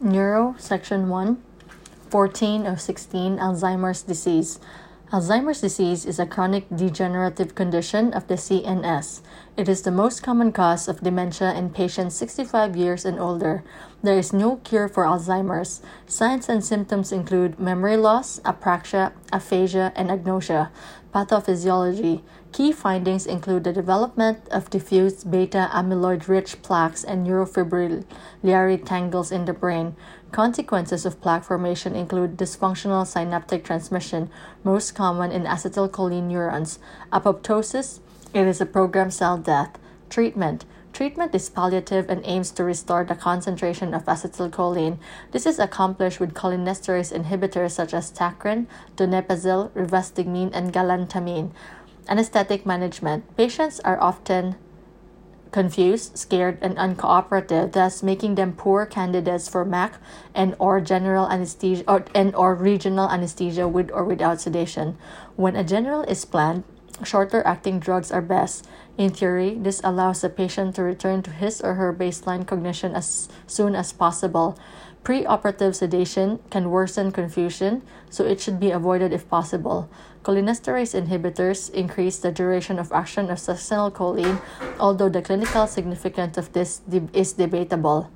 Neuro, Section 1, 14 of 16, Alzheimer's disease. Alzheimer's disease is a chronic degenerative condition of the CNS. It is the most common cause of dementia in patients 65 years and older. There is no cure for Alzheimer's. Signs and symptoms include memory loss, apraxia, aphasia, and agnosia. Pathophysiology. Key findings include the development of diffuse beta amyloid rich plaques and neurofibrillary tangles in the brain. Consequences of plaque formation include dysfunctional synaptic transmission, most common in acetylcholine neurons, apoptosis, it is a programmed cell death. Treatment Treatment is palliative and aims to restore the concentration of acetylcholine. This is accomplished with cholinesterase inhibitors such as Tacrine, donepezil, rivastigmine, and galantamine. Anesthetic management. Patients are often confused, scared, and uncooperative, thus making them poor candidates for MAC and or general anesthesia or, and or regional anesthesia with or without sedation. When a general is planned, shorter acting drugs are best. In theory, this allows the patient to return to his or her baseline cognition as soon as possible. Preoperative sedation can worsen confusion, so it should be avoided if possible. Cholinesterase inhibitors increase the duration of action of succinylcholine, although the clinical significance of this is debatable.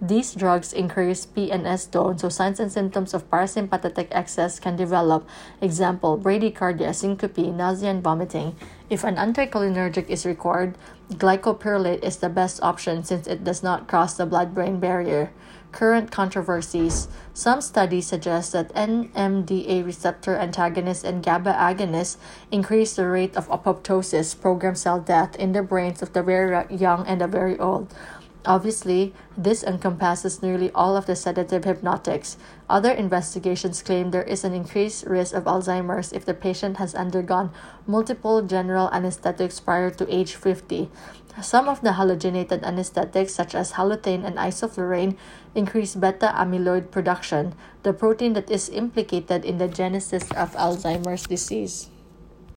These drugs increase PNS tone, so signs and symptoms of parasympathetic excess can develop. Example, bradycardia, syncope, nausea, and vomiting. If an anticholinergic is required, glycopyrrolate is the best option since it does not cross the blood brain barrier. Current controversies. Some studies suggest that NMDA receptor antagonists and GABA agonists increase the rate of apoptosis, programmed cell death, in the brains of the very young and the very old. Obviously, this encompasses nearly all of the sedative hypnotics. Other investigations claim there is an increased risk of Alzheimer's if the patient has undergone multiple general anesthetics prior to age 50. Some of the halogenated anesthetics, such as halothane and isoflurane, increase beta amyloid production, the protein that is implicated in the genesis of Alzheimer's disease.